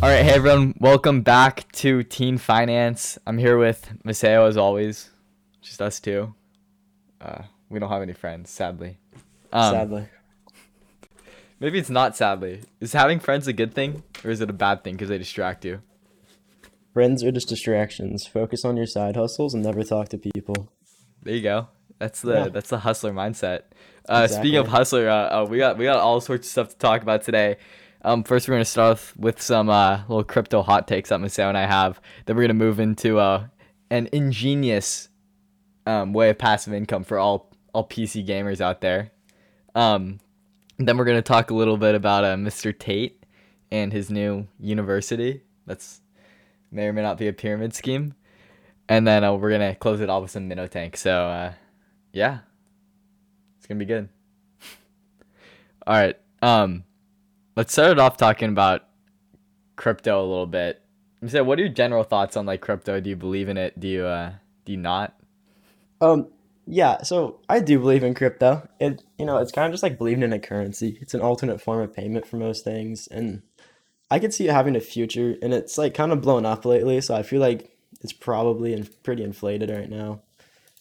All right, hey everyone, welcome back to Teen Finance. I'm here with Maseo as always, just us two. Uh, we don't have any friends, sadly. Um, Sadly. Maybe it's not sadly. Is having friends a good thing or is it a bad thing because they distract you? Friends are just distractions. Focus on your side hustles and never talk to people. There you go. That's the Yeah. that's the hustler mindset. Uh, Speaking of hustler, uh, uh, we got we got all sorts of stuff to talk about today. Um, first, we're gonna start with some uh, little crypto hot takes that Maseo and I have. Then we're gonna move into uh, an ingenious um, way of passive income for all all PC gamers out there. Um, then we're gonna talk a little bit about uh, Mr. Tate and his new university. That's may or may not be a pyramid scheme. And then uh, we're gonna close it all with some minnow tank. So uh, yeah, it's gonna be good. all right. Um, let's start it off talking about crypto a little bit. So, what are your general thoughts on like crypto? Do you believe in it? Do you uh, do you not? Um, yeah, so I do believe in crypto. It, you know, it's kind of just like believing in a currency. It's an alternate form of payment for most things, and I could see it having a future. And it's like kind of blown up lately, so I feel like it's probably in, pretty inflated right now,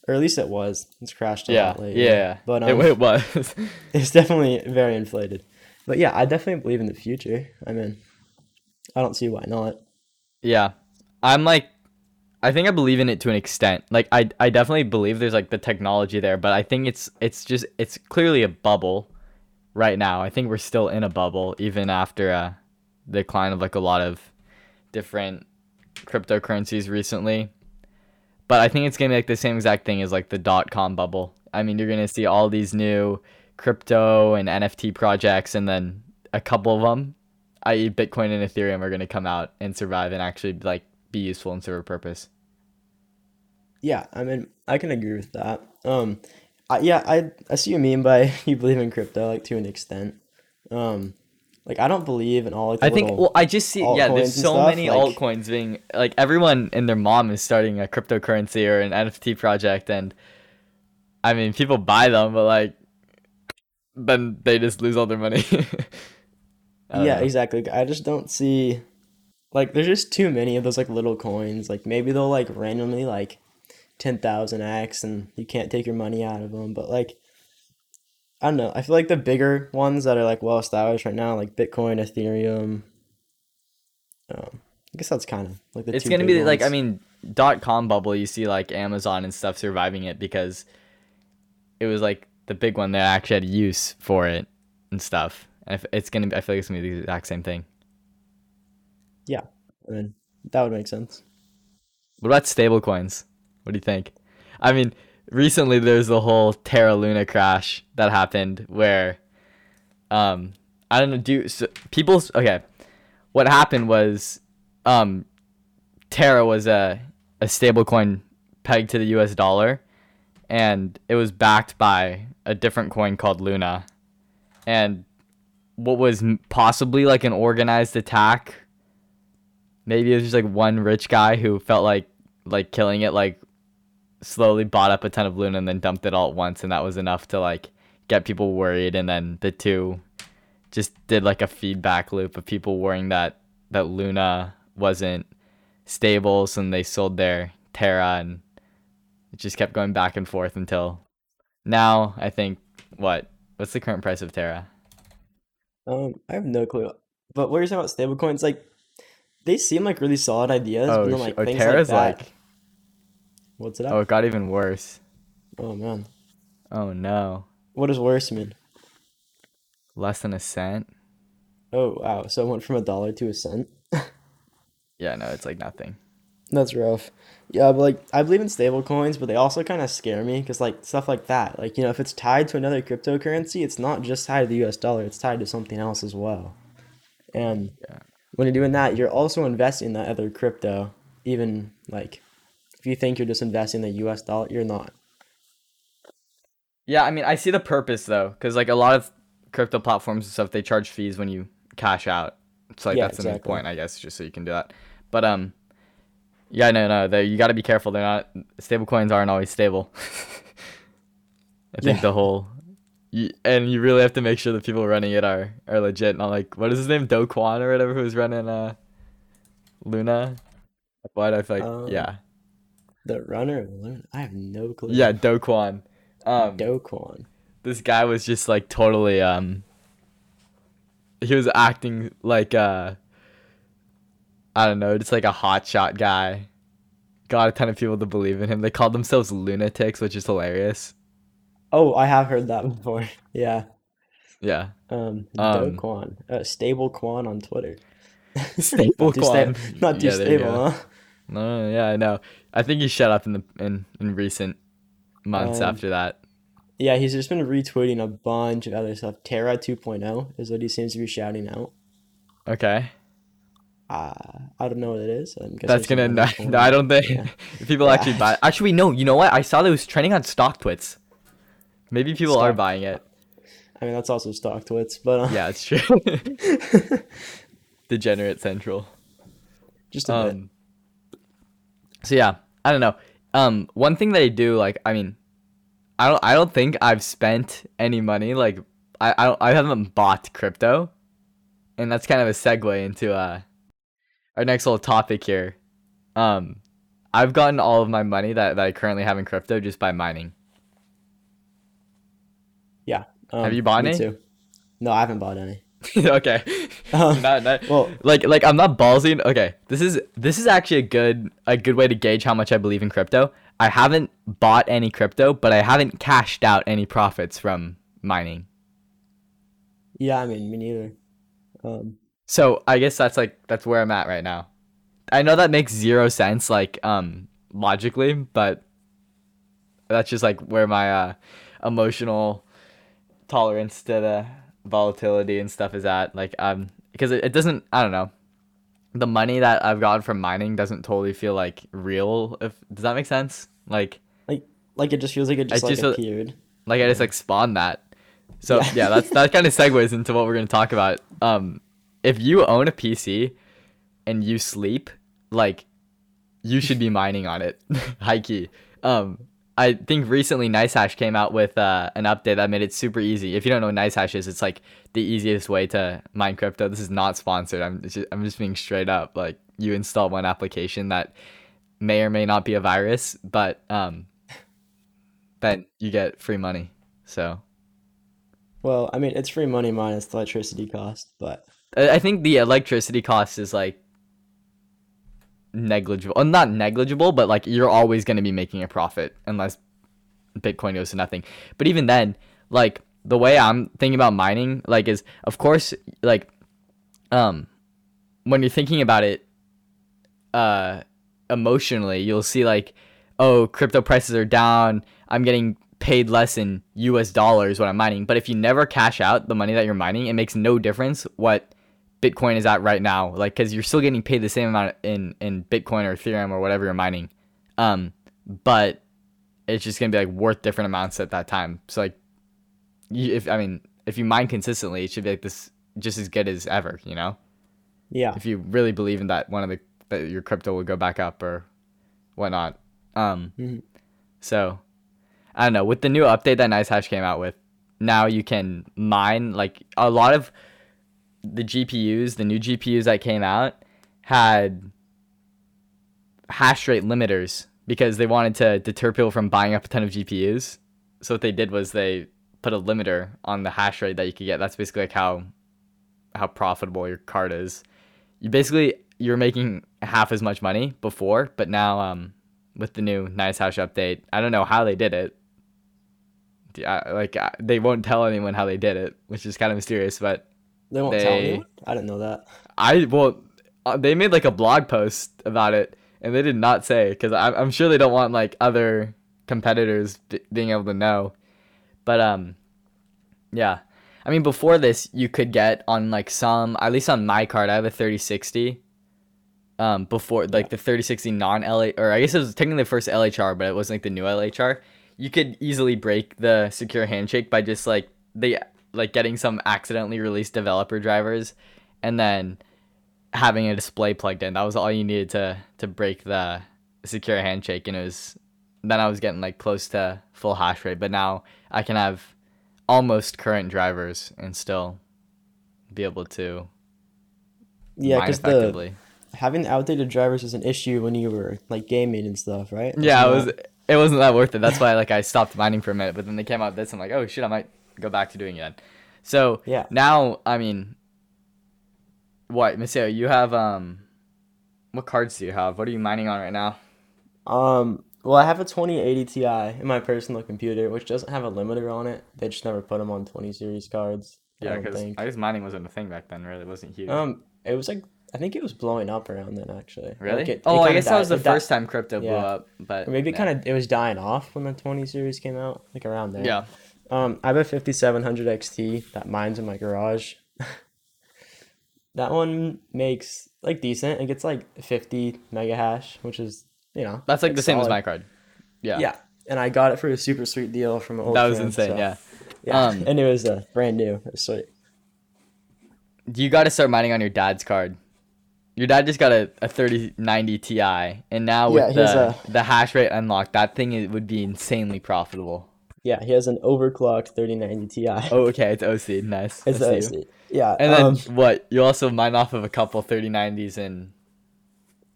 or at least it was. It's crashed a Yeah, lot lately. yeah. but it, um, it was. it's definitely very inflated. But yeah, I definitely believe in the future. I mean, I don't see why not. Yeah. I'm like I think I believe in it to an extent. Like I I definitely believe there's like the technology there, but I think it's it's just it's clearly a bubble right now. I think we're still in a bubble even after uh the decline of like a lot of different cryptocurrencies recently. But I think it's to be like the same exact thing as like the dot com bubble. I mean, you're to see all these new crypto and NFT projects and then a couple of them i.e. Bitcoin and Ethereum are going to come out and survive and actually like be useful and serve a purpose. Yeah, I mean, I can agree with that. Um, I, yeah, I I see what you mean by you believe in crypto like to an extent. Um, like I don't believe in all like the I think well I just see yeah there's so stuff, many like- altcoins being like everyone and their mom is starting a cryptocurrency or an NFT project and I mean people buy them but like then they just lose all their money. Yeah, know. exactly. I just don't see like there's just too many of those like little coins. Like maybe they'll like randomly like ten thousand x and you can't take your money out of them. But like I don't know. I feel like the bigger ones that are like well established right now, like Bitcoin, Ethereum. Um, I guess that's kind of like the it's gonna big be like I mean dot com bubble you see like Amazon and stuff surviving it because it was like the big one that actually had use for it and stuff. And if it's gonna be, I feel like it's gonna be the exact same thing. Yeah, I mean, that would make sense. What about stablecoins? What do you think? I mean, recently there's the whole Terra Luna crash that happened where, um, I don't know, do so people? Okay, what happened was, um, Terra was a a stablecoin pegged to the U.S. dollar, and it was backed by a different coin called Luna, and what was possibly like an organized attack maybe it was just like one rich guy who felt like like killing it like slowly bought up a ton of luna and then dumped it all at once. And that was enough to like get people worried. And then the two just did like a feedback loop of people worrying that that luna wasn't stable. So they sold their terra and it just kept going back and forth until now i think what what's the current price of terra Um, I have no clue. But what you're saying about stablecoins, like they seem like really solid ideas, oh, but then like oh things terra's like that. like What's it oh it got even worse Oh man, oh no what does worse mean? less than a cent Oh wow, so it went from a dollar to a cent. Yeah, no, it's like nothing. That's rough. Yeah, but like I believe in stable coins, but they also kind of scare me because like stuff like that, like you know, if it's tied to another cryptocurrency, it's not just tied to the U.S. dollar; it's tied to something else as well. And Yeah. when you're doing that, you're also investing in that other crypto. Even like if you think you're just investing in the U.S. dollar, you're not. Yeah, I mean, I see the purpose though, because like a lot of crypto platforms and stuff, they charge fees when you cash out. So like Yeah, that's the main point, I guess, just so you can do that. But um, yeah, no, no, they, you got to be careful. They're not stable coins aren't always stable. I think Yeah. the whole, you, and you really have to make sure the people running it are are legit. Not like what is his name, Do Kwon or whatever, who's running uh Luna. Why do I feel like Um, yeah. The runner of Luna. I have no clue. Yeah, Do Kwon. Um Do Kwon. this guy was just like totally um he was acting like uh I don't know, just like a hotshot guy. Got a ton of people to believe in him. They called themselves lunatics, which is hilarious. Oh, I have heard that before. Yeah. Yeah. Um, Um, Do Kwon. Uh, stable Kwon on Twitter. Stable not too sta- not too Yeah, stable, huh? No, yeah, I know. I think he shut up in the in, in recent months Um, after that. Yeah, he's just been retweeting a bunch of other stuff. Terra 2.0 is what he seems to be shouting out. Okay. Uh, I don't know what it is. That's gonna no, no, I don't think Yeah. people Yeah. actually buy. Actually, no. You know what? I saw that it was trending on StockTwits. Maybe people are buying it. I mean, that's also StockTwits, but uh, Yeah, it's true. Degenerate Central. just a bit. Um. So yeah, I don't know. Um, one thing that I do like, I mean, I don't, I don't think I've spent any money. Like, I, I, don't, I haven't bought crypto, and that's kind of a segue into uh, our next little topic here. Um, I've gotten all of my money that, that I currently have in crypto just by mining. Yeah. Um, Have you bought any? Too. No, I haven't bought any. okay. Um, Not- not- well, like like I'm not ballsy. Okay, this is this is actually a good a good way to gauge how much I believe in crypto. I haven't bought any crypto, but I haven't cashed out any profits from mining. yeah, I mean, me neither. Um, So I guess that's like that's where I'm at right now. I know that makes zero sense, like um logically, but that's just like where my uh emotional tolerance to the volatility and stuff is at. Like um because it, it doesn't I don't know. The money that I've gotten from mining doesn't totally feel like real. If does that make sense? Like like, like it just feels like it just like just appeared. like I just like spawned that. So Yeah. yeah, that's that kind of segues into what we're gonna talk about. Um, if you own a PC and you sleep, like you should be mining on it, high key. Um, I think recently NiceHash came out with uh, an update that made it super easy. If you don't know what NiceHash is, it's like the easiest way to mine crypto. This is not sponsored. I'm just, I'm just being straight up. Like you install one application that may or may not be a virus, but um, then you get free money. So Well, I mean, it's free money minus the electricity cost, but I think the electricity cost is like negligible. Well, not negligible, but like you're always going to be making a profit unless Bitcoin goes to nothing. But even then, like the way I'm thinking about mining, like is of course like um when you're thinking about it uh emotionally, you'll see like oh, crypto prices are down. I'm getting paid less in US dollars when I'm mining. But if you never cash out the money that you're mining, it makes no difference what Bitcoin is at right now. Like, cause you're still getting paid the same amount in, in Bitcoin or Ethereum or whatever you're mining. Um, but it's just gonna be like worth different amounts at that time. So like, you, if, I mean, if you mine consistently, it should be like this just as good as ever, you know? yeah. if you really believe in that one of the that your crypto will go back up or whatnot. Um, Mhm. so I don't know. With the new update that NiceHash came out with, now you can mine like a lot of the GPUs, the new GPUs that came out had hash rate limiters because they wanted to deter people from buying up a ton of GPUs. So what they did was they put a limiter on the hash rate that you could get. That's basically like how how profitable your card is. You basically you're making half as much money before, but now um with the new Nice Hash update, I don't know how they did it. Yeah, like they won't tell anyone how they did it, which is kind of mysterious. But They won't tell they- anyone? I didn't know that. I well, uh, they made like a blog post about it, and they did not say because I'm I'm sure they don't want like other competitors b- being able to know. But um, yeah, I mean before this you could get on like some at least on my card I have a 3060. Um, before like the 3060 non LA or I guess it was technically the first LHR, but it wasn't like the new LHR. You could easily break the secure handshake by just like they like getting some accidentally released developer drivers, and then having a display plugged in. That was all you needed to to break the secure handshake, and it was then I was getting like close to full hash rate. But now I can have almost current drivers and still be able to Yeah, because the having outdated drivers was an issue when you were like gaming and stuff, right? Yeah, it Wasn't. It wasn't that worth it. That's why like I stopped mining for a minute. But then they came out with this. I'm like, oh shit, I might go back to doing it. So Yeah. now, I mean, what, Maseo? You have um, what cards do you have? What are you mining on right now? Um. Well, I have a 2080 Ti in my personal computer, which doesn't have a limiter on it. They just never put them on 20 series cards. Yeah, because think. I guess mining wasn't a thing back then. Really, it wasn't huge. Um, it was like I think it was blowing up around then actually. really? Like, it- it oh, I kinda guess that was the it di- first time crypto blew Yeah. up. But Or maybe it kind of it was dying off when the 20 series came out, like around there. Yeah. Um, I have a 5700 XT that mines in my garage. that one makes like decent. It gets like 50 mega hash, which is you know That's like the same as my card. Yeah. Yeah, and I got it for a super sweet deal from an old. That was friend, insane. so- Yeah. yeah, Um, and it was uh, brand new. It was sweet. You got to start mining on your dad's card. Your dad just got a, a 3090 Ti, and now with Yeah, the, a- the hash rate unlocked, that thing is, would be insanely profitable. Yeah, he has an overclocked 3090 Ti. Oh, okay, it's OC. Nice. It's OC. Yeah. And then um, what? You also mine off of a couple 3090s in.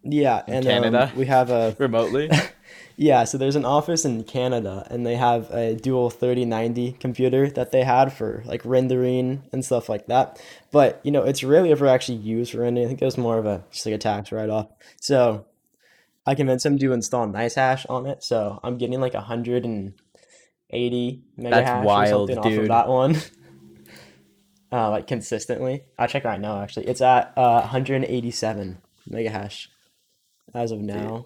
Yeah, in and um, Canada. Um, we have a remotely. yeah, so there's an office in Canada, and they have a dual 3090 computer that they had for like rendering and stuff like that. But you know, it's rarely ever actually used for anything. I think it was more of a just like a tax write off. So I convinced him to install NiceHash on it. So I'm getting like 100 and 80 megahash or something dude. off of that one. uh, like consistently. I'll check right now actually. It's at uh, 187 megahash as of now. Dude.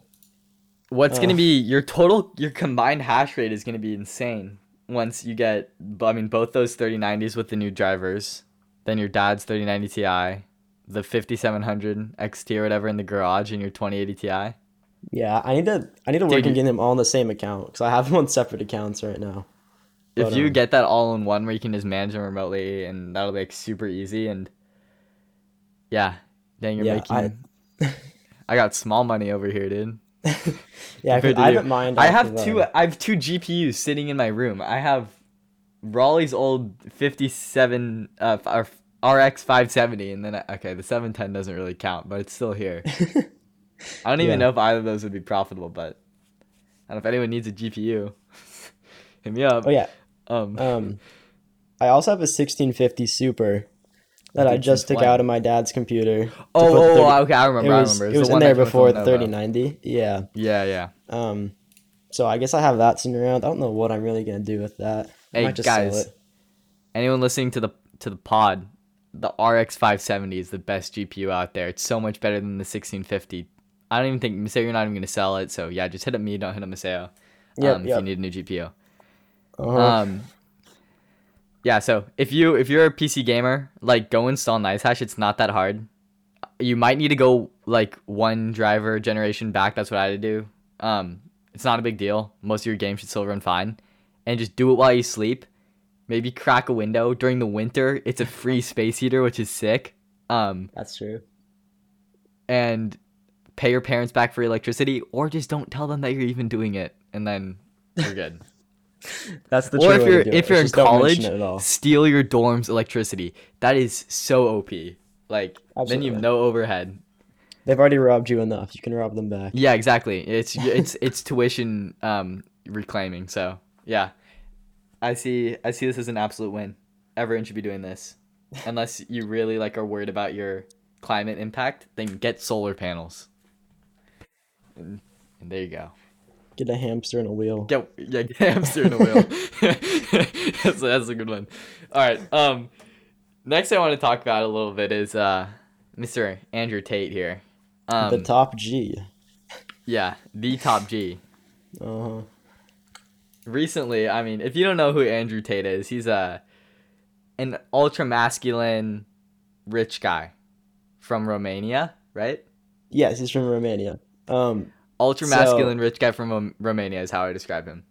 What's uh, gonna be your total your combined hash rate is gonna be insane once you get I mean both those 3090s with the new drivers, then your dad's 3090 Ti, the 5700 XT or whatever in the garage and your 2080 Ti. Yeah, I need to I need to work Dude, on getting them all in the same account because I have them on separate accounts right now. If you um, get that all in one, where you can just manage them remotely, and that'll be like super easy. And yeah, then you're Yeah, making. I, got small money over here, dude. yeah, I haven't mined. I off have of, uh, two. I have two GPUs sitting in my room. I have Raleigh's old 57 uh, RX 570, and then I, okay, the 710 doesn't really count, but it's still here. I don't even Yeah. know if either of those would be profitable, but I don't know if anyone needs a GPU. Hit me up. Oh yeah. Um, Um, I also have a 1650 Super that I just took out of my dad's computer. oh, oh, 30 oh, okay, I it remember. I remember. it was the in there that came with before the 3090. Yeah. Yeah, yeah. Um, so I guess I have that sitting around. I don't know what I'm really gonna do with that. I Hey might just sell guys, it. anyone listening to the to the pod, the RX 570 is the best GPU out there. It's so much better than the 1650. I don't even think Maseo, you're not even gonna sell it. So yeah, just hit up me. Don't hit up Maseo. Yep, um, if you need a new GPU. Uh-huh. Um, yeah. So if you if you're a PC gamer, like go install NiceHash. It's not that hard. You might need to go like one driver generation back. That's what I had to do. Um, it's not a big deal. Most of your games should still run fine, and just do it while you sleep. Maybe crack a window during the winter. It's a free space heater, which is sick. Um, That's true. and pay your parents back for electricity, or just don't tell them that you're even doing it, and then you're good. That's the or true if way you're do if it. you're in Just don't college, at all. steal your dorm's electricity. That is so OP. Like then you have no overhead. They've already robbed you enough. You can rob them back. Yeah, exactly. It's it's it's tuition um reclaiming. So yeah, I see I see this as an absolute win. Everyone should be doing this, unless you really like are worried about your climate impact. Then get solar panels. And, and there you go. Get a hamster and a wheel. Get yeah, get a hamster in a wheel. that's, that's a good one. All right. Um, next I want to talk about a little bit is uh, Mr. Andrew Tate here. Um, the top G. yeah, the top G. Uh huh. Recently, I mean, if you don't know who Andrew Tate is, he's a an ultra masculine, rich guy from Romania, right? Yes, he's from Romania. Um, Ultra So- masculine, rich guy from Rom- Romania is how I describe him.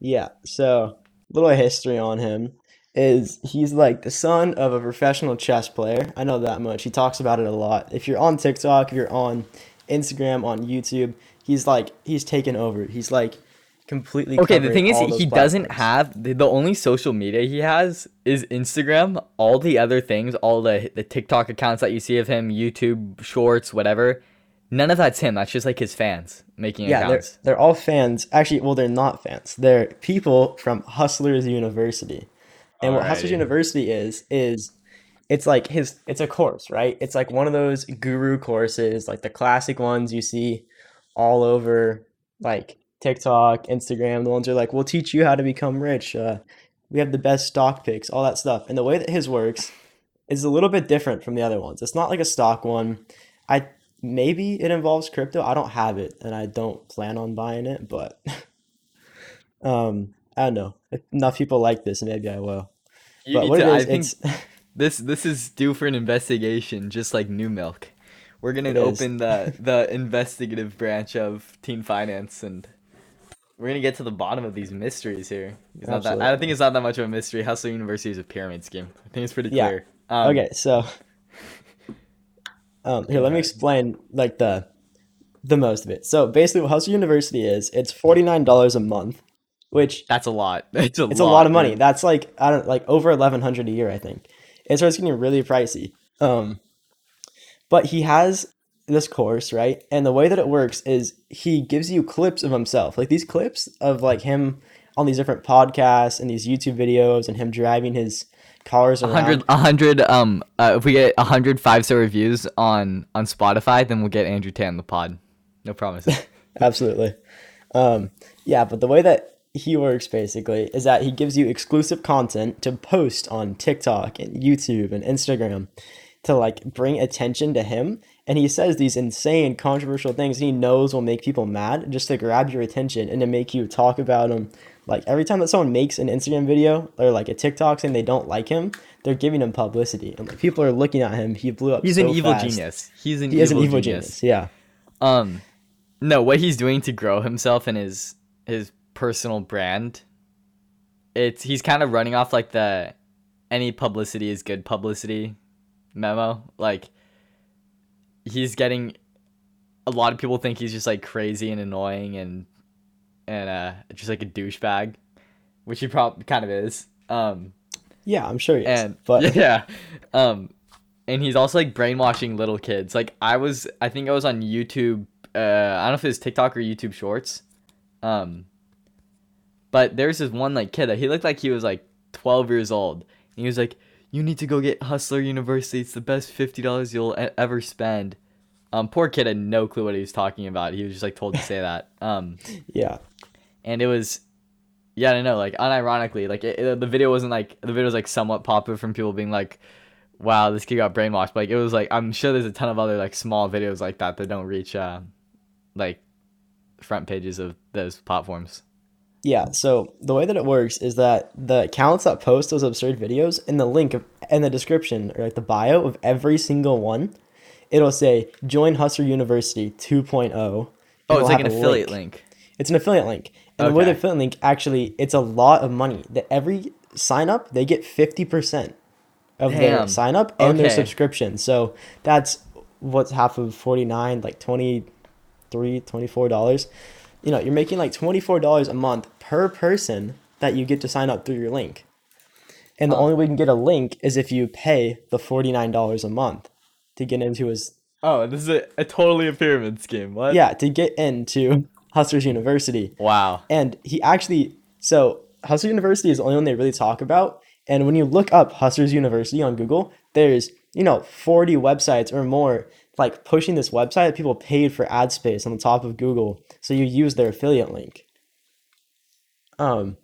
yeah. So, little history on him is he's like the son of a professional chess player. I know that much. He talks about it a lot. If you're on TikTok, if you're on Instagram, on YouTube, he's like he's taken over. He's like completely. Okay, the thing is, he he doesn't have the, the only social media he has is Instagram. All the other things, all the the TikTok accounts that you see of him, YouTube Shorts, whatever, none of that's him. That's just like his fans making Yeah, they're accounts. they're all fans. Actually, well, they're not fans. They're people from Hustlers University. And what Hustlers University is is it's like his it's a course, right? It's like one of those guru courses, like the classic ones you see all over like TikTok, Instagram. The ones are like, "We'll teach you how to become rich." Uh, we have the best stock picks, all that stuff. And the way that his works is a little bit different from the other ones. It's not like a stock one. I maybe it involves crypto. I don't have it, and I don't plan on buying it. But um, I don't know. If enough people like this, and maybe I will. You But need what to- it I think this this is due for an investigation, just like New Milk. We're gonna is. open the the investigative branch of teen finance, and we're gonna get to the bottom of these mysteries here. It's not that, I don't think it's not that much of a mystery. Hustler University is a pyramid scheme. I think it's pretty Yeah. clear. Um, okay. So, um, here, let me explain like the the most of it. So basically, what Hustle University is, it's forty nine dollars a month, which That's a lot. It's a it's lot, a lot of money. dude. That's like I don't like over eleven hundred a year, I think. It starts getting really pricey. Um, but he has this course, right? And the way that it works is he gives you clips of himself, like these clips of like him on these different podcasts and these YouTube videos, and him driving his cars A around. hundred, a hundred. Um, uh, if we get a hundred five star reviews on on Spotify, then we'll get Andrew Tan the pod. No promises. Absolutely. Um, yeah, but the way that he works basically is that he gives you exclusive content to post on TikTok and YouTube and Instagram to like bring attention to him. And he says these insane controversial things he knows will make people mad just to grab your attention and to make you talk about him. Like every time that someone makes an Instagram video or like a TikTok saying they don't like him, they're giving him publicity. And like people are looking at him. He blew up. He's so an evil fast. genius. He's an He evil is an evil genius. genius. Yeah. Um, no, what he's doing to grow himself and his his personal brand, it's he's kind of running off like the any publicity is good publicity memo. Like he's getting a lot of people think he's just like crazy and annoying and and uh just like a douchebag, which he probably kind of is. Um, Yeah, I'm sure he is. and but yeah um and he's also like brainwashing little kids like i was i think i was on youtube uh i don't know if it was tiktok or youtube shorts um but there's this one like kid that he looked like he was like 12 years old and he was like you need to go get hustler university it's the best $50 you'll e- ever spend um poor kid had no clue what he was talking about he was just like told to say that um yeah. And it was yeah i don't know like unironically like it, it- the video wasn't like the video was like somewhat popular from people being like wow this kid got brainwashed but, like it was like i'm sure there's a ton of other like small videos like that that don't reach uh like front pages of those platforms Yeah, so the way that it works is that the accounts that post those absurd videos in the link of, in the description or like the bio of every single one, it'll say join Hustler University 2.0. and oh it's like an affiliate link, It's an affiliate link. And the way the Okay. affiliate link actually it's a lot of money. That every sign up, they get 50% of their sign up and their subscription. So that's what's half of 49, like 23, 24 dollars. You know, you're making like $24 a month per person that you get to sign up through your link. And the Huh. only way you can get a link is if you pay the $49 a month to get into his oh this is a, a totally a pyramid scheme what yeah, to get into Hustlers University. wow And he actually, so Hustlers University is the only one they really talk about. And when you look up Hustlers University on Google, there's, you know, 40 websites or more like pushing this website that people paid for ad space on the top of Google. So you use their affiliate link. Um,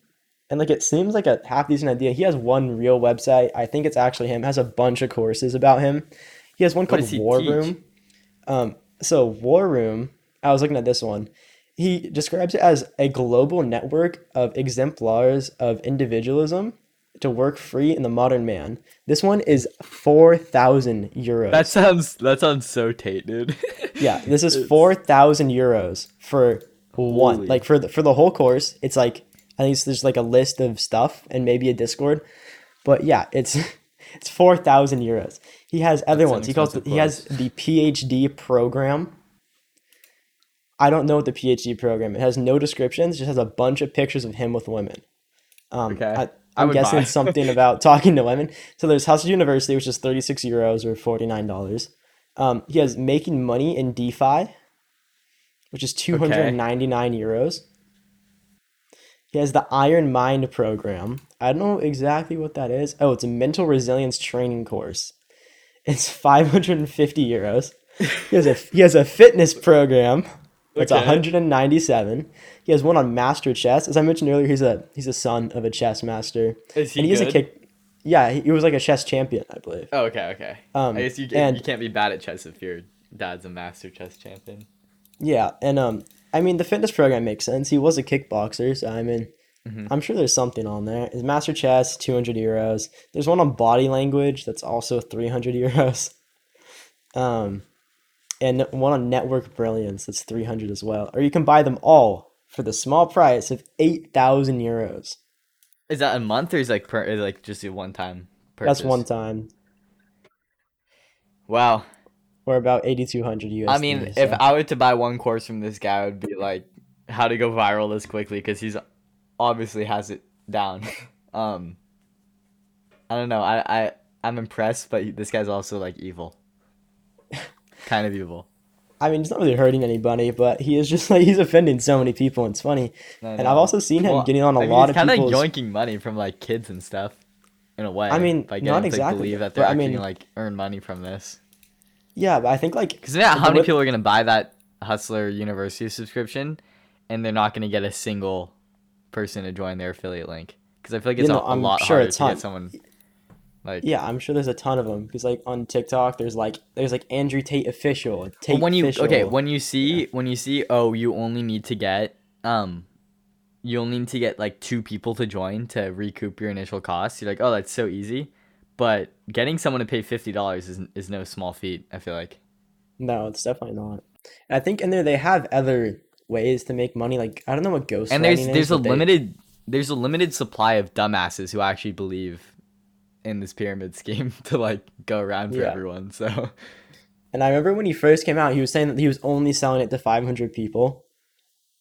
and like it seems like a half decent idea. He has one real website. I think it's actually him. Has a bunch of courses about him. He has one called War teach? Room. Um, so War Room. I was looking at this one. He describes it as a global network of exemplars of individualism to work free in the modern man. This one is four thousand euros. that sounds that sounds so tate dude yeah, this is four thousand euros for one. Holy. Like for the for the whole course, it's like I think it's, there's like a list of stuff and maybe a Discord, but yeah, it's it's four thousand euros. He has other That's ones. He calls expensive he has the PhD program. I don't know what the PhD program. It has no descriptions. Just has a bunch of pictures of him with women. Um, Okay. I, I'm guessing something about talking to women. So there's Hustle University, which is 36 euros or 49 dollars. Um, he has making money in DeFi, which is 299 euros. He has the Iron Mind program. I don't know exactly what that is. Oh, it's a mental resilience training course. It's 550 euros. He has a he has a fitness program. It's Okay. 197. He has one on master chess. As I mentioned earlier, he's a he's a son of a chess master. Is he and he is a kick. Yeah, he, he was like a chess champion, I believe. Oh, okay, okay. Um, I guess you, and- you can't be bad at chess if your dad's a master chess champion. Yeah, and um, I mean the fitness program makes sense. He was a kickboxer, so I mean, Mhm. I'm sure there's something on there. His master chess, 200 euros. There's one on body language that's also 300 euros. Um, and one on network brilliance that's 300 as well. Or you can buy them all for the small price of 8,000 euros. Is that a month or is like per is like just a one time purchase? That's one time, Wow. or about 8,200 USD. I mean, so- if I were to buy one course from this guy, it would be like how to go viral this quickly because he's obviously has it down. um, I don't know. I I I'm impressed, but this guy's also like evil. Kind of evil. I mean, he's not really hurting anybody, but he is just like he's offending so many people. And it's funny. I And I've also seen him Well, getting on a I mean, lot he's of kind of yoinking money from like kids and stuff. In a way, I mean, by not exactly, believe that they're I actually mean- gonna like earn money from this. Yeah, but I think like Because yeah, how many people are gonna buy that Hustler University subscription, and they're not gonna get a single person to join their affiliate link? Because I feel like You it's know, a, a lot sure harder to ton. get someone. Like Yeah, I'm sure there's a ton of them because like on TikTok, there's like there's like Andrew Tate official, Tate when you official. okay when you see when you see oh you only need to get um you only need to get like two people to join to recoup your initial costs you're like oh that's so easy but getting someone to pay $50 is, is no small feat i feel like no, it's definitely not. And I think in there they have other ways to make money. Like I don't know what ghost. and there's there's is, a but they- limited there's a limited supply of dumbasses who actually believe in this pyramid scheme to like go around for Yeah. everyone so And I remember when he first came out, he was saying that he was only selling it to 500 people.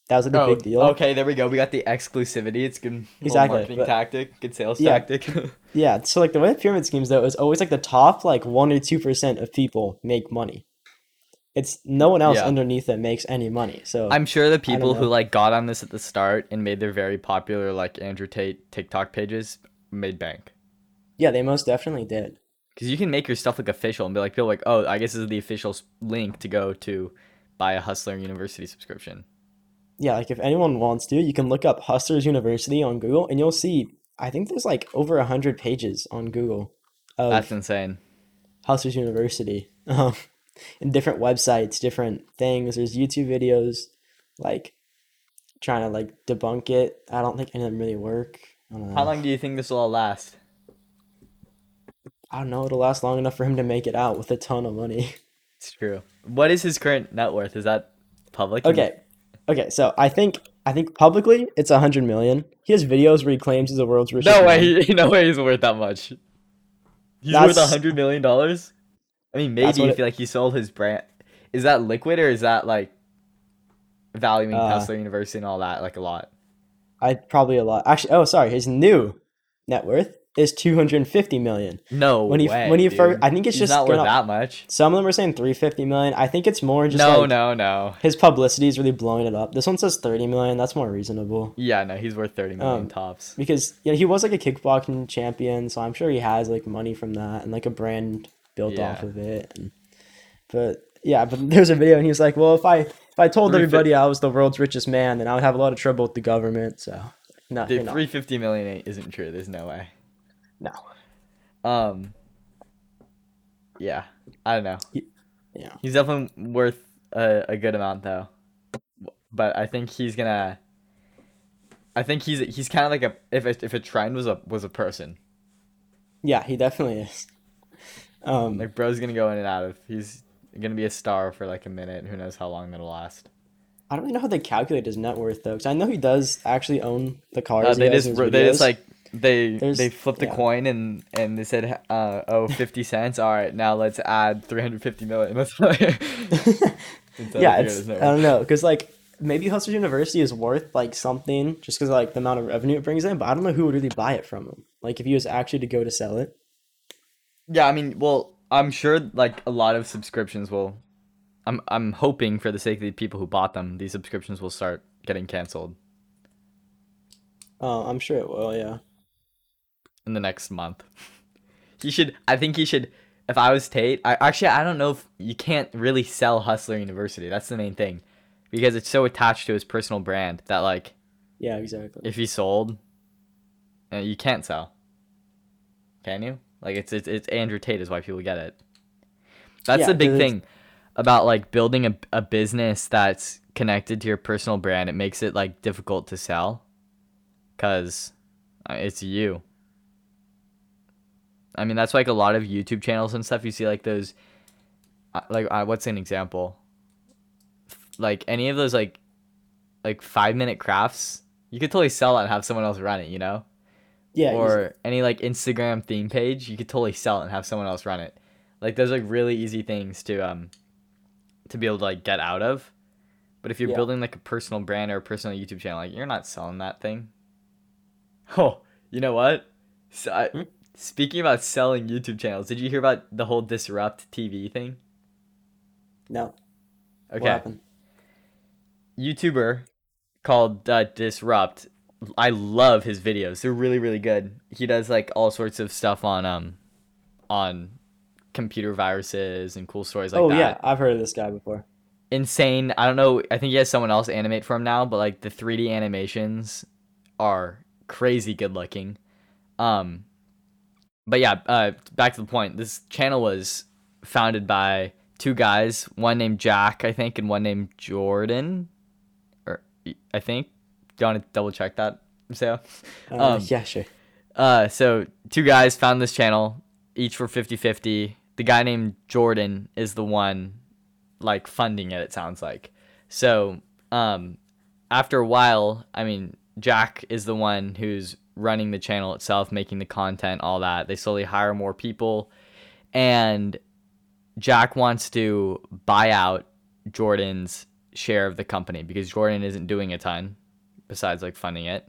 That was like a Oh, big deal. okay there we go we got the exclusivity it's good Exactly, marketing but- tactic good sales Yeah. tactic Yeah, so like the way the pyramid schemes though is always like the top like one or two percent of people make money. It's no one else Yeah. underneath that makes any money. So I'm sure the people who like got on this at the start and made their very popular like Andrew Tate TikTok pages made bank. Yeah, they most definitely did. Because you can make your stuff like official and be like, people like, oh, I guess this is the official link to go to buy a Hustler University subscription. Yeah, like if anyone wants to, you can look up Hustlers University on Google and you'll see I think there's like over a hundred pages on Google of That's insane. Hustlers University. Um, and different websites, different things. There's YouTube videos like trying to like debunk it. I don't think any of them really work. I don't know. How long do you think this will all last? I don't know. It'll last long enough for him to make it out with a ton of money. It's true. What is his current net worth? Is that public? Okay. Okay, so I think I think publicly it's a hundred million. He has videos where he claims he's the world's richest. No way. He, no way he's worth that much. He's worth a hundred million dollars. I mean, maybe if like he sold his brand. Is that liquid or is that like valuing Uh, Hustler University and all that like a lot? I probably a lot. Actually, oh sorry, his new net worth is two hundred and fifty million. No When he- way. when he dude. fir- I think it's He's just not worth gonna- that much. Some of them are saying three fifty million. I think it's more just no, like no, no. his publicity is really blowing it up. This one says thirty million. That's more reasonable Yeah, no, he's worth thirty million Um, tops. because know he was like a kickboxing champion, so I'm sure he has like money from that and like a brand built Yeah. off of it. And, but yeah, but there's a video and he was like, well, if I if I told everybody I was the world's richest man, then I would have a lot of trouble with the government. So no, three fifty million ain't- isn't true. There's no way. No, Um. Yeah, I don't know. yeah. He's definitely worth a, a good amount though. But I think he's gonna. I think he's he's kind of like a if a, if a trend was a was a person Yeah, he definitely is. Um, like bro's gonna go in and out of he's gonna be a star for like a minute who knows how long that'll last. I don't really know how they calculate his net worth though, because I know he does actually own the cars. Uh, they just they just like they There's- they flipped a yeah. coin and and they said uh oh 50 cents all right now let's add 350 million That's yeah, it's I don't know because like maybe Hustlers University is worth like something just because like the amount of revenue it brings in, but I don't know who would really buy it from them Like if he was actually to go to sell it. Yeah, I mean, well, I'm sure like a lot of subscriptions will. I'm I'm hoping for the sake of the people who bought them, these subscriptions will start getting canceled Oh, I'm sure it will. Yeah. In the next month. He should. I think he should. If I was Tate, I actually I don't know if you can't really sell Hustler University. That's the main thing, because it's so attached to his personal brand that like Yeah. Exactly. if he sold, uh, you can't sell. Can you? Like it's it's, it's Andrew Tate is why people get it. That's Yeah, the big thing about like building a, a business that's connected to your personal brand. It makes it like difficult to sell because it's you. I mean that's like a lot of YouTube channels and stuff. You see like those, uh, like uh, what's an example? Like any of those like, like five minute crafts, you could totally sell it and have someone else run it. You know Yeah. or any like Instagram theme page, you could totally sell it and have someone else run it. Like those like really easy things to um to be able to like get out of. But if you're Yeah. building like a personal brand or a personal YouTube channel, like you're not selling that thing. Oh, you know what? So I, Hmm? Speaking about selling YouTube channels, did you hear about the whole Disrupt TV thing? no. Okay. What happened? YouTuber called uh, Disrupt. I love his videos. They're really really good. He does like all sorts of stuff on um on computer viruses and cool stories like oh that. Oh yeah, I've heard of this guy before. Insane. I don't know. I think he has someone else animate for him now, but like the 3D animations are crazy good looking. Um but yeah, uh back to the point. This channel was founded by two guys, one named Jack, I think, and one named Jordan. Or I think. Do you want to double check that, Sam? Uh, Um, yeah, sure. Uh, so two guys found this channel, each for 50-50. The guy named Jordan is the one like funding it, it sounds like. So, um, after a while, I mean, Jack is the one who's running the channel itself, making the content, all that. They slowly hire more people, and Jack wants to buy out Jordan's share of the company because Jordan isn't doing a ton besides like funding it.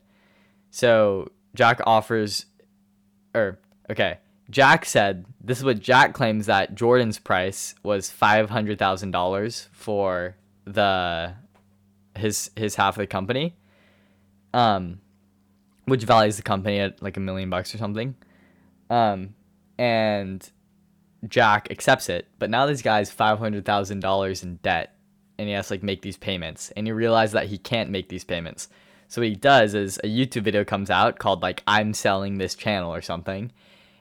So Jack offers, or okay, Jack said this is what Jack claims that Jordan's price was five hundred thousand dollars for the his his half of the company, um, which values the company at like a million bucks or something, um, and Jack accepts it, but now this guy's five hundred thousand dollars in debt, and he has to like make these payments, and he realized that he can't make these payments. So what he does is a YouTube video comes out called like I'm selling this channel or something,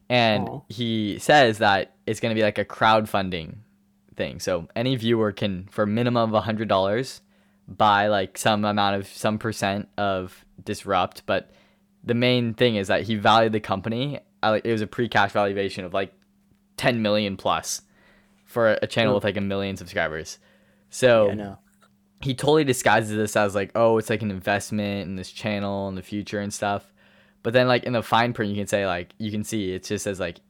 and Aw. he says that it's gonna be like a crowdfunding thing. So any viewer can, for a minimum of a hundred dollars, buy like some amount of some percent of Disrupt. But the main thing is that he valued the company. It was a pre-cash valuation of like 10 million plus for a channel Hmm. with like a million subscribers. So Yeah, I know. he totally disguises this as like, oh, it's like an investment in this channel in the future and stuff. But then like in the fine print, you can say like you can see it just says like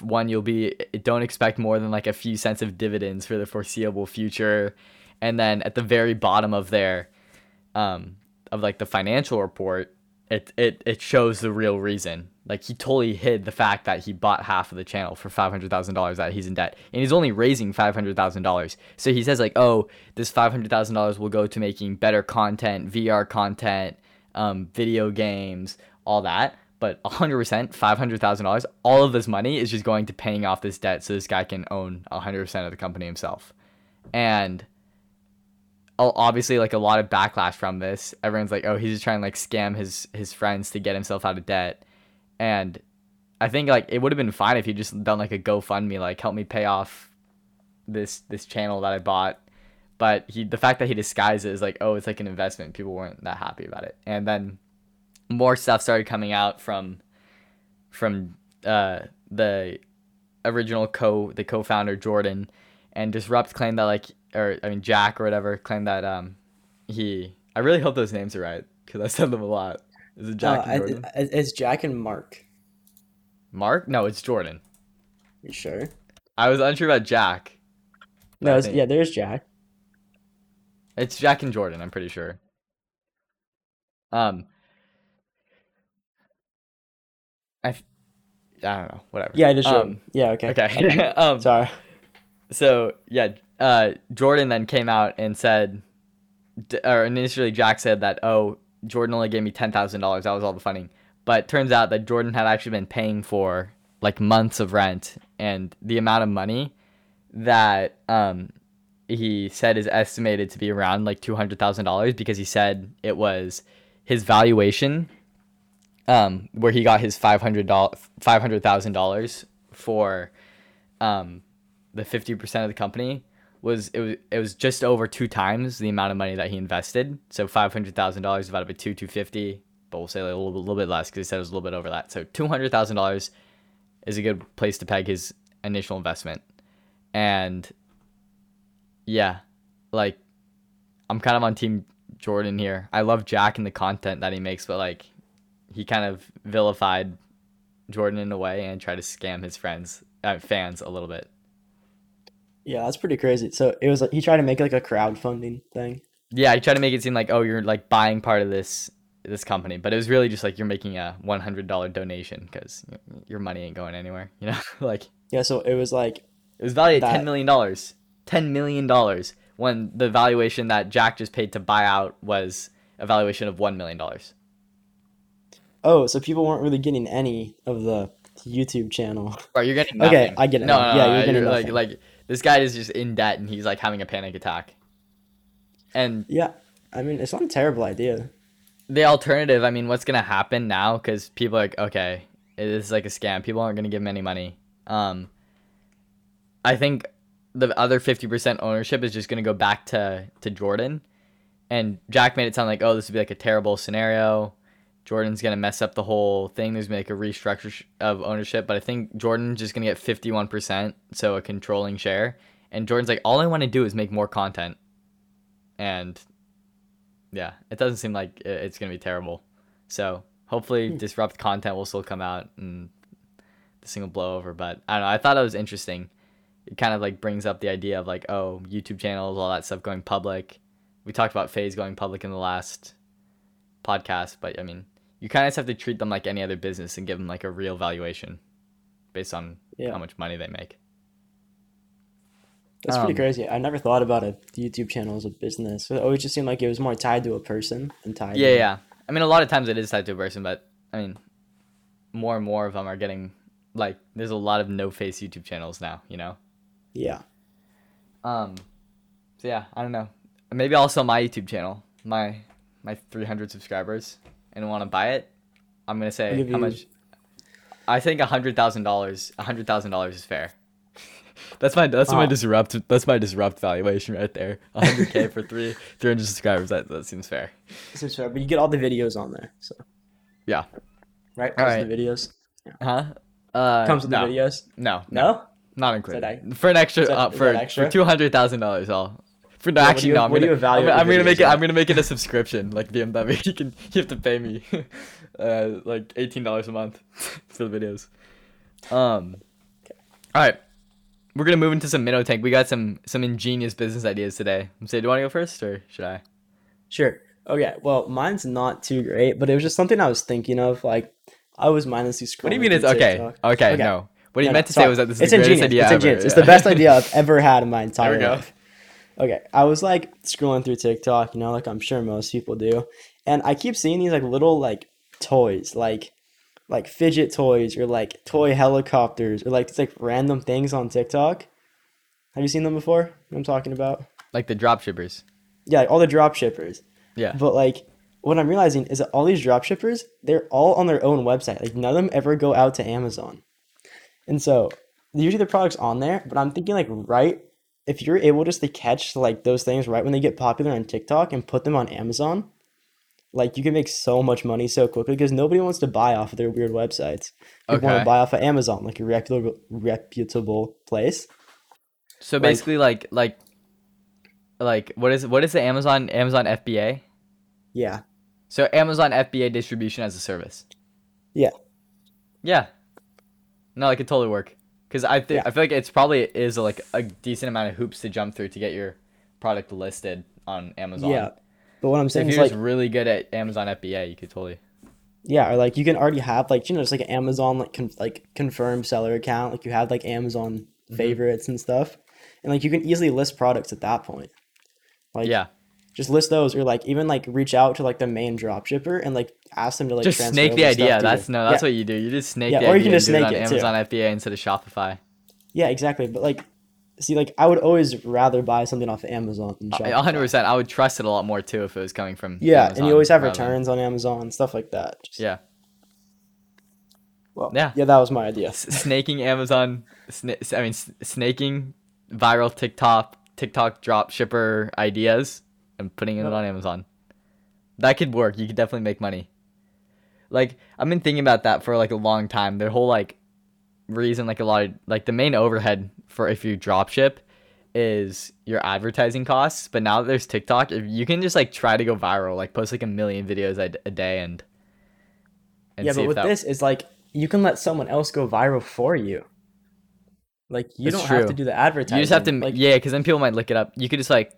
one you'll be don't expect more than like a few cents of dividends for the foreseeable future, and then at the very bottom of their um of like the financial report, it it it shows the real reason. Like he totally hid the fact that he bought half of the channel for five hundred thousand dollars that he's in debt, and he's only raising five hundred thousand dollars. So he says like, oh, this five hundred thousand dollars will go to making better content, VR content, um, video games, all that. But hundred percent, five hundred thousand dollars, all of this money is just going to paying off this debt, so this guy can own hundred percent of the company himself. And obviously like a lot of backlash from this. Everyone's like, "Oh, he's just trying to like scam his his friends to get himself out of debt." And I think like it would have been fine if he just done like a GoFundMe, like help me pay off this this channel that I bought. But he the fact that he disguised it is like, oh, it's like an investment. People weren't that happy about it. And then more stuff started coming out from from uh the original co the co-founder Jordan and Disrupt claimed that like or I mean Jack or whatever claimed that um he I really hope those names are right because I said them a lot. Is it Jack Uh, and Jordan? I- it's Jack and Mark. Mark? No, it's Jordan. You sure? I was unsure about Jack. No, it's, yeah, there's Jack. It's Jack and Jordan, I'm pretty sure. Um I I don't know, whatever. Yeah, I just showed. Um, yeah, okay. Okay. um Sorry. so yeah, uh Jordan then came out and said or initially Jack said that oh, Jordan only gave me $10,000. That was all the funding. But turns out that Jordan had actually been paying for like months of rent and the amount of money that um he said is estimated to be around like $200,000 because he said it was his valuation um where he got his $500 $500,000 for um the 50% of the company was it was it was just over two times the amount of money that he invested. So five hundred thousand dollars divided by two, two fifty. But we'll say a little, little bit less because he said it was a little bit over that. So two hundred thousand dollars is a good place to peg his initial investment. And yeah, like I'm kind of on team Jordan here. I love Jack and the content that he makes, but like he kind of vilified Jordan in a way and tried to scam his friends, uh, fans a little bit. Yeah, that's pretty crazy. So it was like he tried to make like a crowdfunding thing. Yeah, he tried to make it seem like oh you're like buying part of this this company, but it was really just like you're making a one hundred dollar donation because your money ain't going anywhere. You know, like Yeah, so it was like it was valued at ten million dollars. Ten million dollars when the valuation that Jack just paid to buy out was a valuation of one million dollars. oh, so people weren't really getting any of the YouTube channel. Right, you're getting nothing. Okay. I get it No, now. no, Yeah, no, you're getting like nothing. like this guy is just in debt and he's like having a panic attack. And Yeah, I mean it's not a terrible idea. the alternative, I mean, what's gonna happen now? Because people are like, okay, this is like a scam. People aren't gonna give him any money. Um, I think the other fifty percent ownership is just gonna go back to to Jordan, and Jack made it sound like, oh, this would be like a terrible scenario. Jordan's gonna mess up the whole thing. There's gonna be a restructure of ownership, but I think Jordan's just gonna get fifty one percent, so a controlling share. And Jordan's like, all I want to do is make more content, and yeah, it doesn't seem like it's gonna be terrible. So hopefully, hmm. disrupt content will still come out and this thing will blow over. But I don't know. I thought it was interesting. It kind of like brings up the idea of like, oh, YouTube channels, all that stuff going public. We talked about FaZe going public in the last podcast, but I mean, you kind of just have to treat them like any other business and give them like a real valuation based on Yeah. how much money they make. That's pretty Um, crazy. I never thought about a YouTube channel as a business. It always just seemed like it was more tied to a person than tied. Yeah, to, yeah. I mean, a lot of times it is tied to a person, but I mean, more and more of them are getting like there's a lot of no face YouTube channels now, you know. yeah. Um, so yeah, I don't know. Maybe I'll sell my YouTube channel, my my 300 subscribers, and want to buy it. I'm gonna say how much. I think a hundred thousand dollars. A hundred thousand dollars is fair. that's my that's my Ah. disrupt that's my disrupt valuation right there. A hundred k for three 300 subscribers. That that seems fair. Is fair, but you get all the videos on there. So Yeah. right, All Comes with the videos. Huh? Uh, Comes with no, the videos. No, no, No. not included. that- for an extra, that- uh, for extra? for two hundred thousand dollars, I'll. For no, Yeah, actually, you- no. I'm gonna, I'm, I'm gonna make it. I'm gonna make it a subscription, like BMW. You can, you have to pay me, uh, like eighteen dollars a month for the videos. Um, all right, we're gonna move into some minnow tank. We got some some ingenious business ideas today. Say, do you want to go first, or should I? Sure. Okay. Well, mine's not too great, but it was just something I was thinking of. Like, I was mindlessly scrolling. What do you mean it's okay? Okay, Okay. no. What you No, meant no, to say was that this is it's the greatest ingenious. idea It's ever. ingenious. It's the best idea I've ever had in my entire we go. life. Okay, I was like scrolling through TikTok, you know, like I'm sure most people do, and I keep seeing these like little like toys, like like fidget toys or like toy helicopters or like these like random things on TikTok. Have you seen them before? You know what I'm talking about? Like the drop shippers. Yeah, like all the drop shippers. Yeah. But like what I'm realizing is that all these drop shippers, they're all on their own website. Like none of them ever go out to Amazon. And so usually the product's on there, but I'm thinking like right if you're able just to catch like those things right when they get popular on TikTok and put them on Amazon, like you can make so much money so quickly because nobody wants to buy off of their weird websites. People want to buy off of Amazon, like a reputable reputable place. So Like- basically, like like like what is what is the Amazon Amazon FBA? Yeah. So Amazon FBA distribution as a service. Yeah. Yeah. No, it could totally work. Cause I think Yeah. I feel like it's probably is like a decent amount of hoops to jump through to get your product listed on Amazon. Yeah. But what I'm If saying you're is like really good at Amazon FBA, you could totally. Yeah, or like you can already have like you know just like an Amazon like con- like confirmed seller account, like you have like Amazon Mm-hmm. favorites and stuff, and like you can easily list products at that point. Like yeah. Just list those, or like even like reach out to like the main drop shipper and like ask them to like just snake the idea. That's no, that's yeah. what you do. You just snake Yeah, the or you can just it snake on it, too. Amazon FBA instead of Shopify. yeah exactly. But like, see, like I would always rather buy something off of Amazon than A Shopify. hundred percent. I would trust it a lot more too if it was coming from. Yeah, Amazon and you always have rather returns on Amazon and stuff like that. Just, Yeah. Well, Yeah. yeah, that was my idea. Snaking Amazon. Sna- I mean, snaking viral TikTok TikTok drop shipper ideas and putting it on Amazon. That could work. You could definitely make money. Like I've been thinking about that for like a long time. Their whole like reason, like a lot of like the main overhead for if you drop ship is your advertising costs. But now that there's TikTok, if you can just like try to go viral, like post like a million videos a, a day and and yeah, but with that this, it's like you can let someone else go viral for you. Like you That's don't have to do the advertising. You just have to, like, yeah, because then people might look it up. You could just like,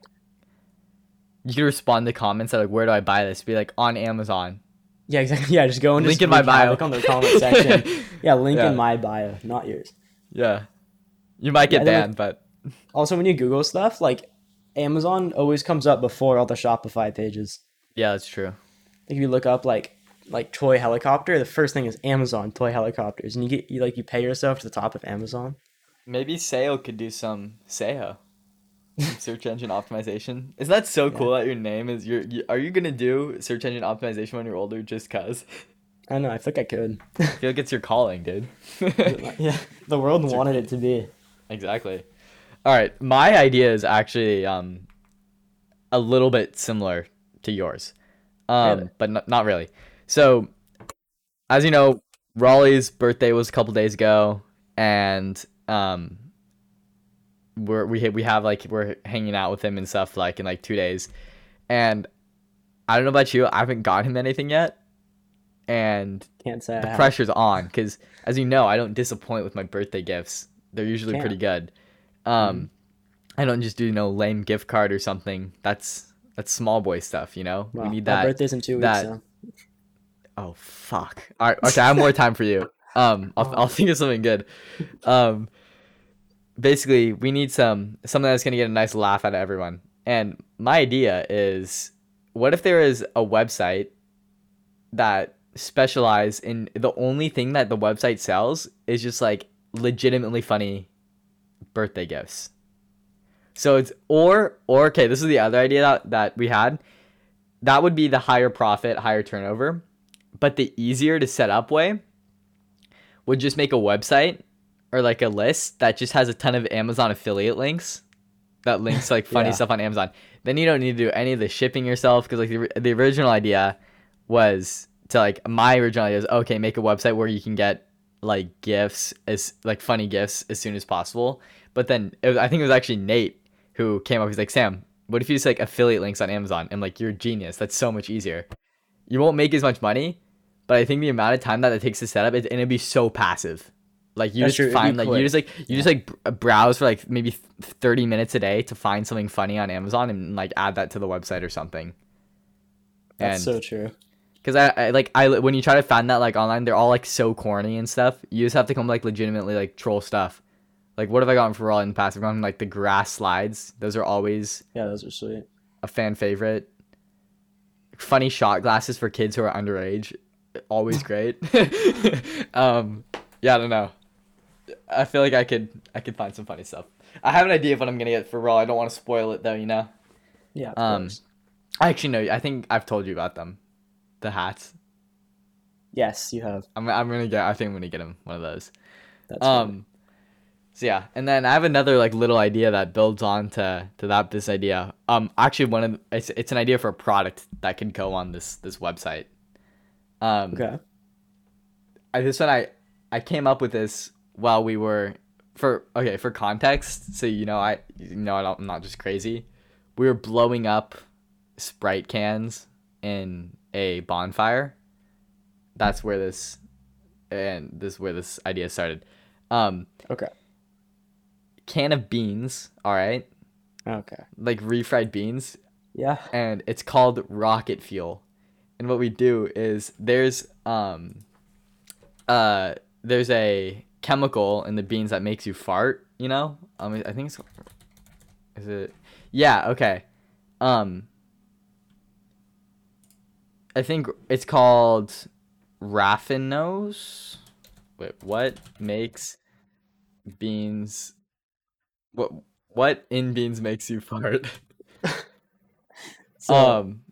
you could respond to comments that like, where do I buy this? Be like on Amazon. yeah, exactly. Yeah, just go and Link just in my bio. havoc on the comment section. yeah, link Yeah. in my bio, not yours. Yeah, you might get Yeah, then, banned, but Also, when you Google stuff, like Amazon always comes up before all the Shopify pages. yeah, that's true. Like if you look up like like toy helicopter, the first thing is Amazon toy helicopters, and you get you like you pay yourself to the top of Amazon. Maybe SEO could do some SEO, some search engine optimization. Isn't that so cool that your name is your? You, are you gonna do search engine optimization when you're older just cause? I don't know. I think I could. I feel like it's your calling, dude. yeah, the world wanted it to be. Exactly. All right, my idea is actually um a little bit similar to yours. Um Really? but not, not really. So as you know, Raleigh's birthday was a couple days ago and um we're we we have like we're hanging out with him and stuff like in like 2 days. And I don't know about you, I haven't got him anything yet. And Can't say. The pressure's on because as you know i don't disappoint with my birthday gifts they're usually Damn. pretty good um i don't just do you know lame gift card or something that's that's small boy stuff you know Wow, we need my that birthday's in two weeks. that- so. oh fuck all right okay i have more time for you um I'll, I'll think of something good um basically we need some something that's gonna get a nice laugh out of everyone and my idea is what if there is a website that specialize in the only thing that the website sells is just like legitimately funny birthday gifts. So it's or or okay, this is the other idea that, that we had. That would be the higher profit, higher turnover. But the easier to set up way would just make a website or like a list that just has a ton of Amazon affiliate links that links like funny Yeah. stuff on Amazon. Then you don't need to do any of the shipping yourself because like the, the original idea was to like my original idea is okay make a website where you can get like gifts as like funny gifts as soon as possible. But then it was, i think it was actually nate who came up he's like sam what if you just like affiliate links on amazon? And like you're a genius. That's so much easier. You won't make as much money but i think the amount of time that it takes to set up it, and it'd be so passive like you That's just true, find like you just like you just like browse for like maybe 30 minutes a day to find something funny on amazon and like add that to the website or something That's And- so true. Cause I, I like I when you try to find that like online, they're all like so corny and stuff. You just have to come like legitimately like troll stuff. Like what have I gotten for all in the past? I've gotten like the grass slides. Those are always Yeah, those are sweet. a fan favorite. Funny shot glasses for kids who are underage, always great. um, yeah, I don't know. I feel like I could I could find some funny stuff. I have an idea of what I'm gonna get for Raw. I don't want to spoil it though. You know. Yeah, Um, course. I actually know. I think I've told you about them. The hats. Yes, you have. I'm I'm gonna get. I think I'm gonna get him one of those. That's funny. um. So yeah, and then I have another like little idea that builds on to to that this idea. Um, actually, one of it's it's an idea for a product that could go on this this website. Um, okay. I, this one I I came up with this while we were for okay for context. So you know I you know I don't, I'm not just crazy. We were blowing up Sprite cans in a bonfire. That's where this, and this is where this idea started. Um, Okay. can of beans, all right, Okay. like refried beans, Yeah. and it's called rocket fuel. And what we do is there's um uh there's a chemical in the beans that makes you fart, you know? Um I think it's is it Yeah, okay. Um I think it's called raffinose. Wait, what makes beans what what in beans makes you fart? So, um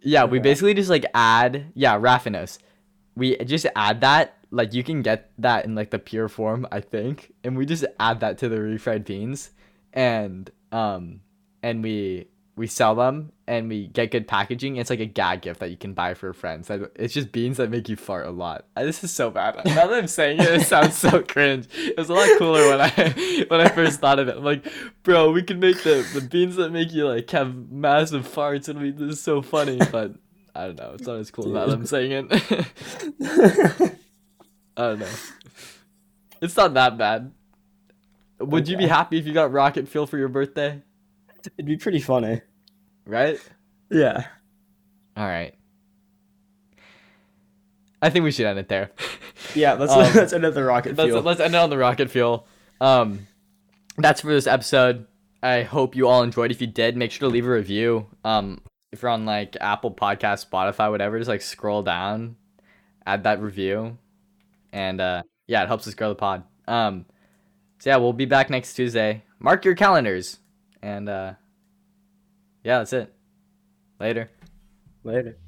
yeah we basically just like add yeah raffinose we just add that like you can get that in like the pure form i think. And we just add that to the refried beans. And um and we we sell them and we get good packaging. It's like a gag gift that you can buy for friends. It's just beans that make you fart a lot. This is so bad. Now that i'm saying it it sounds so cringe. It was a lot cooler when i when i first thought of it. I'm like bro we can make the the beans that make you like have massive farts and we this is so funny. But i don't know. It's not as cool now that i'm saying it i don't know it's not that bad would you be happy if you got rocket fuel for your birthday It'd be pretty funny. right Yeah. all right i think we should end it there Yeah. Let's Um, let's end up the rocket let's, fuel. let's end it on the rocket fuel. Um, that's for this episode. I hope you all enjoyed. If you did, make sure to leave a review. Um, if you're on like Apple Podcast, Spotify, whatever, just like scroll down, add that review, and uh, yeah, it helps us grow the pod. Um, so yeah, we'll be back next Tuesday. Mark your calendars, and uh, yeah, that's it. Later. Later.